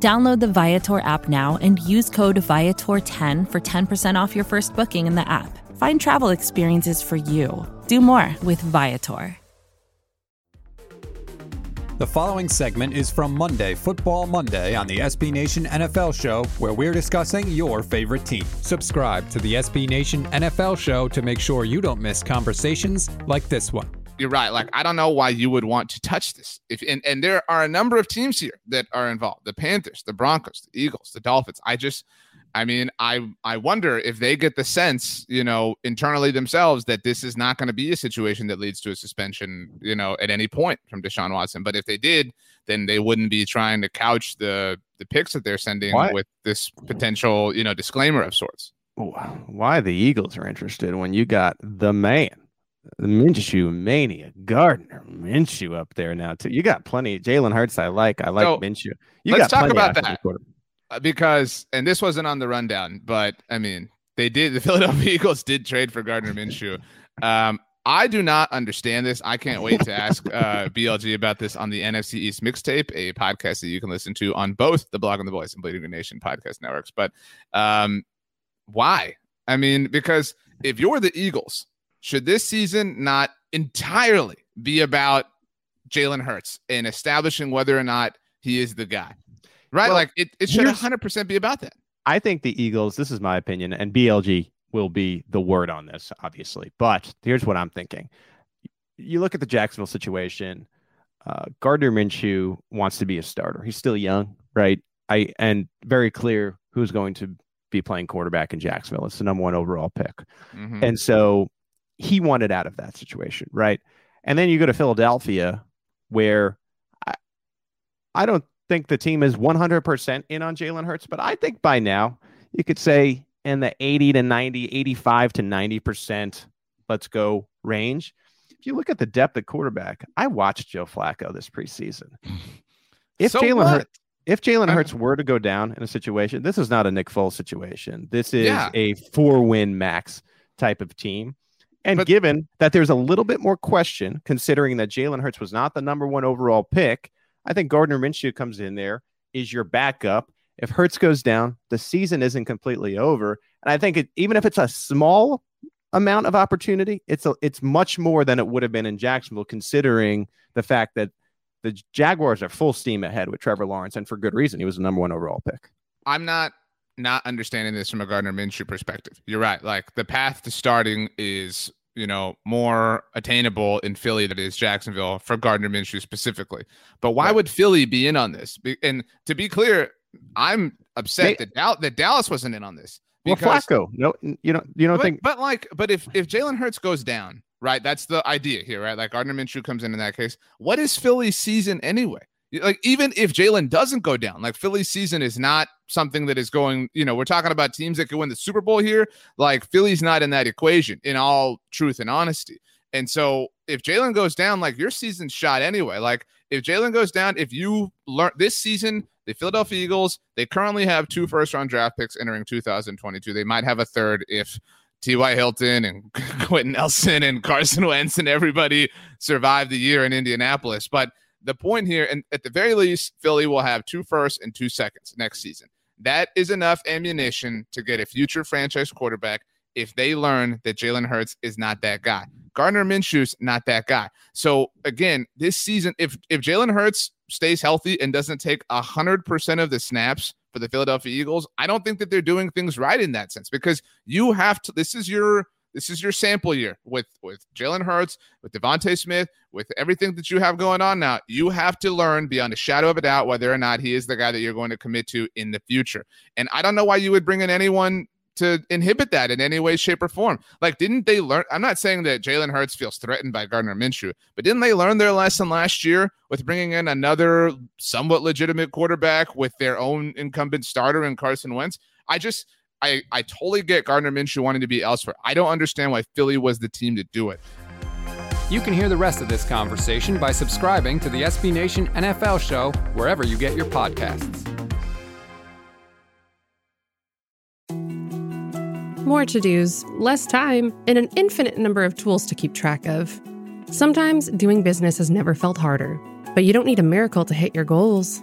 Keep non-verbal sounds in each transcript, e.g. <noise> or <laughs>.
Download the Viator app now and use code Viator10 for 10% off your first booking in the app. Find travel experiences for you. Do more with Viator. The following segment is from Monday, Football Monday, on the SB Nation NFL Show, where we're discussing your favorite team. Subscribe to the SB Nation NFL Show to make sure you don't miss conversations like this one. You're right. Like I don't know why you would want to touch this. If and, and there are a number of teams here that are involved: the Panthers, the Broncos, the Eagles, the Dolphins. I just I mean, I I wonder if they get the sense, you know, internally themselves that this is not going to be a situation that leads to a suspension, you know, at any point from Deshaun Watson. But if they did, then they wouldn't be trying to couch the the picks that they're sending Why? with this potential, you know, disclaimer of sorts. Why the Eagles are interested when you got the man, the Minshew mania, Gardner Minshew up there now too. You got plenty. Jalen Hurts, I like. I like So, Minshew. You let's got talk about that. Uh, because and this wasn't on the rundown, but I mean, they did the <laughs> Philadelphia Eagles did trade for Gardner Minshew. Um, I do not understand this. I can't wait to ask uh, <laughs> BLG about this on the NFC East mixtape, a podcast that you can listen to on both the Blogging the Boys and Bleeding Green Nation podcast networks. But um, why? I mean, because if you're the Eagles, should this season not entirely be about Jalen Hurts and establishing whether or not he is the guy? Right? Well, like it, it should 100% be about that. I think the Eagles, this is my opinion, and BLG will be the word on this, obviously. But here's what I'm thinking. You look at the Jacksonville situation, uh, Gardner Minshew wants to be a starter. He's still young, right? I and very clear who's going to be playing quarterback in Jacksonville. It's the number one overall pick. Mhm. And so he wanted out of that situation, right? And then you go to Philadelphia, where I, I don't think the team is 100% in on Jalen Hurts, but I think by now you could say in the 80 to 90, 85 to 90%, let's go range. If you look at the depth at quarterback, I watched Joe Flacco this preseason. <sighs> If So Jalen? Hurts, if Jalen uh-huh. Hurts were to go down in a situation, this is not a Nick Foles situation. This is Yeah. a four win max type of team. And But- given that there's a little bit more question, considering that Jalen Hurts was not the number one overall pick, I think Gardner Minshew comes in there, is your backup. If Hurts goes down, the season isn't completely over. And I think it, even if it's a small amount of opportunity, it's a, it's much more than it would have been in Jacksonville, considering the fact that the Jaguars are full steam ahead with Trevor Lawrence, and for good reason. He was the number one overall pick. I'm not not understanding this from a Gardner Minshew perspective. You're right. Like the path to starting is, you know, more attainable in Philly than it is Jacksonville for Gardner Minshew specifically. But why Right. would Philly be in on this? And to be clear, I'm upset They- that, Dal- that Dallas wasn't in on this. Well, because- Flacco, no, you don't, you don't but, think but like, but if if Jalen Hurts goes down, right? That's the idea here, right? Like Gardner Minshew comes in in that case. What is Philly's season anyway? Like even if Jalen doesn't go down, like Philly's season is not something that is going. You know, we're talking about teams that could win the Super Bowl here. Like Philly's not in that equation, in all truth and honesty. And so if Jalen goes down, like your season's shot anyway. Like if Jalen goes down, if you learn this season, the Philadelphia Eagles, they currently have two first round draft picks entering 2022. They might have a third if T.Y. Hilton and <laughs> Quenton Nelson and Carson Wentz and everybody survive the year in Indianapolis. But the point here, and at the very least, Philly will have two firsts and two seconds next season. That is enough ammunition to get a future franchise quarterback if they learn that Jalen Hurts is not that guy. Gardner Minshew's not that guy. So again, this season, if if Jalen Hurts stays healthy and doesn't take hundred percent of the snaps for the Philadelphia Eagles, I don't think that they're doing things right in that sense because you have to. This is your this is your sample year with with Jalen Hurts, with DeVonta Smith, with everything that you have going on now. You have to learn beyond a shadow of a doubt whether or not he is the guy that you're going to commit to in the future. And I don't know why you would bring in anyone to inhibit that in any way, shape, or form. Like, didn't they learn? I'm not saying that Jalen Hurts feels threatened by Gardner Minshew, but didn't they learn their lesson last year with bringing in another somewhat legitimate quarterback with their own incumbent starter in Carson Wentz? I just, I, I totally get Gardner Minshew wanting to be elsewhere. I don't understand why Philly was the team to do it. You can hear the rest of this conversation by subscribing to the SB Nation NFL show wherever you get your podcasts. More to dos, less time, and an infinite number of tools to keep track of. Sometimes doing business has never felt harder, but you don't need a miracle to hit your goals.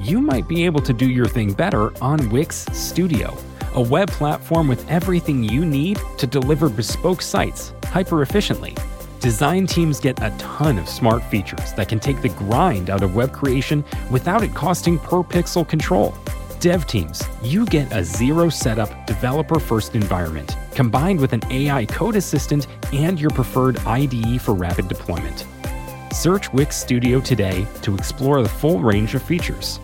you might be able to do your thing better on Wix Studio, a web platform with everything you need to deliver bespoke sites hyper efficiently. Design teams get a ton of smart features that can take the grind out of web creation without it costing per pixel control. Dev teams, you get a zero setup, developer first environment combined with an AI code assistant and your preferred IDE for rapid deployment. Search Wix Studio today to explore the full range of features.